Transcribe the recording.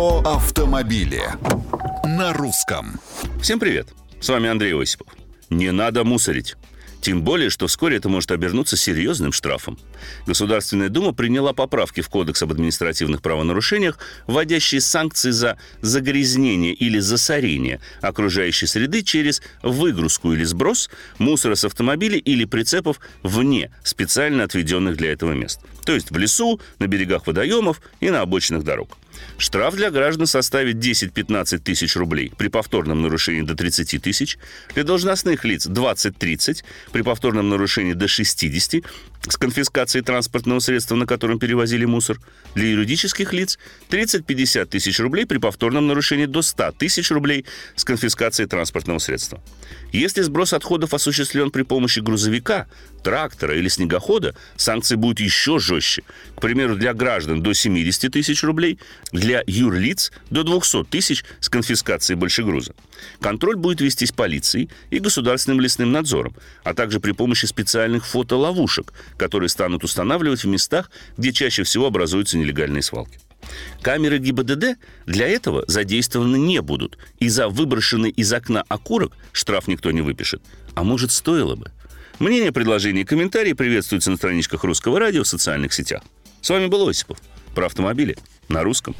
Про автомобили на русском. Всем привет! С вами Андрей Осипов. Не надо мусорить. Тем более, что вскоре это может обернуться серьезным штрафом. Государственная Дума приняла поправки в Кодекс об административных правонарушениях, вводящие санкции за загрязнение или засорение окружающей среды через выгрузку или сброс мусора с автомобилей или прицепов вне специально отведенных для этого мест. То есть в лесу, на берегах водоемов и на обочинах дорог. Штраф для граждан составит 10-15 тысяч рублей, при повторном нарушении до 30 тысяч, для должностных лиц 20-30, при повторном нарушении до 60, с конфискацией транспортного средства, на котором перевозили мусор, для юридических лиц 30-50 тысяч рублей при повторном нарушении до 100 тысяч рублей с конфискацией транспортного средства. Если сброс отходов осуществлен при помощи грузовика, трактора или снегохода, санкции будут еще жестче. К примеру, для граждан до 70 тысяч рублей, для юрлиц до 200 тысяч с конфискацией большегруза. Контроль будет вестись полицией и государственным лесным надзором, а также при помощи специальных фотоловушек, которые станут устанавливать в местах, где чаще всего образуются нелегальные свалки. Камеры ГИБДД для этого задействованы не будут, и за выброшенный из окна окурок штраф никто не выпишет. А может, стоило бы? Мнения, предложения и комментарии приветствуются на страничках Русского радио в социальных сетях. С вами был Осипов. Про автомобили на русском.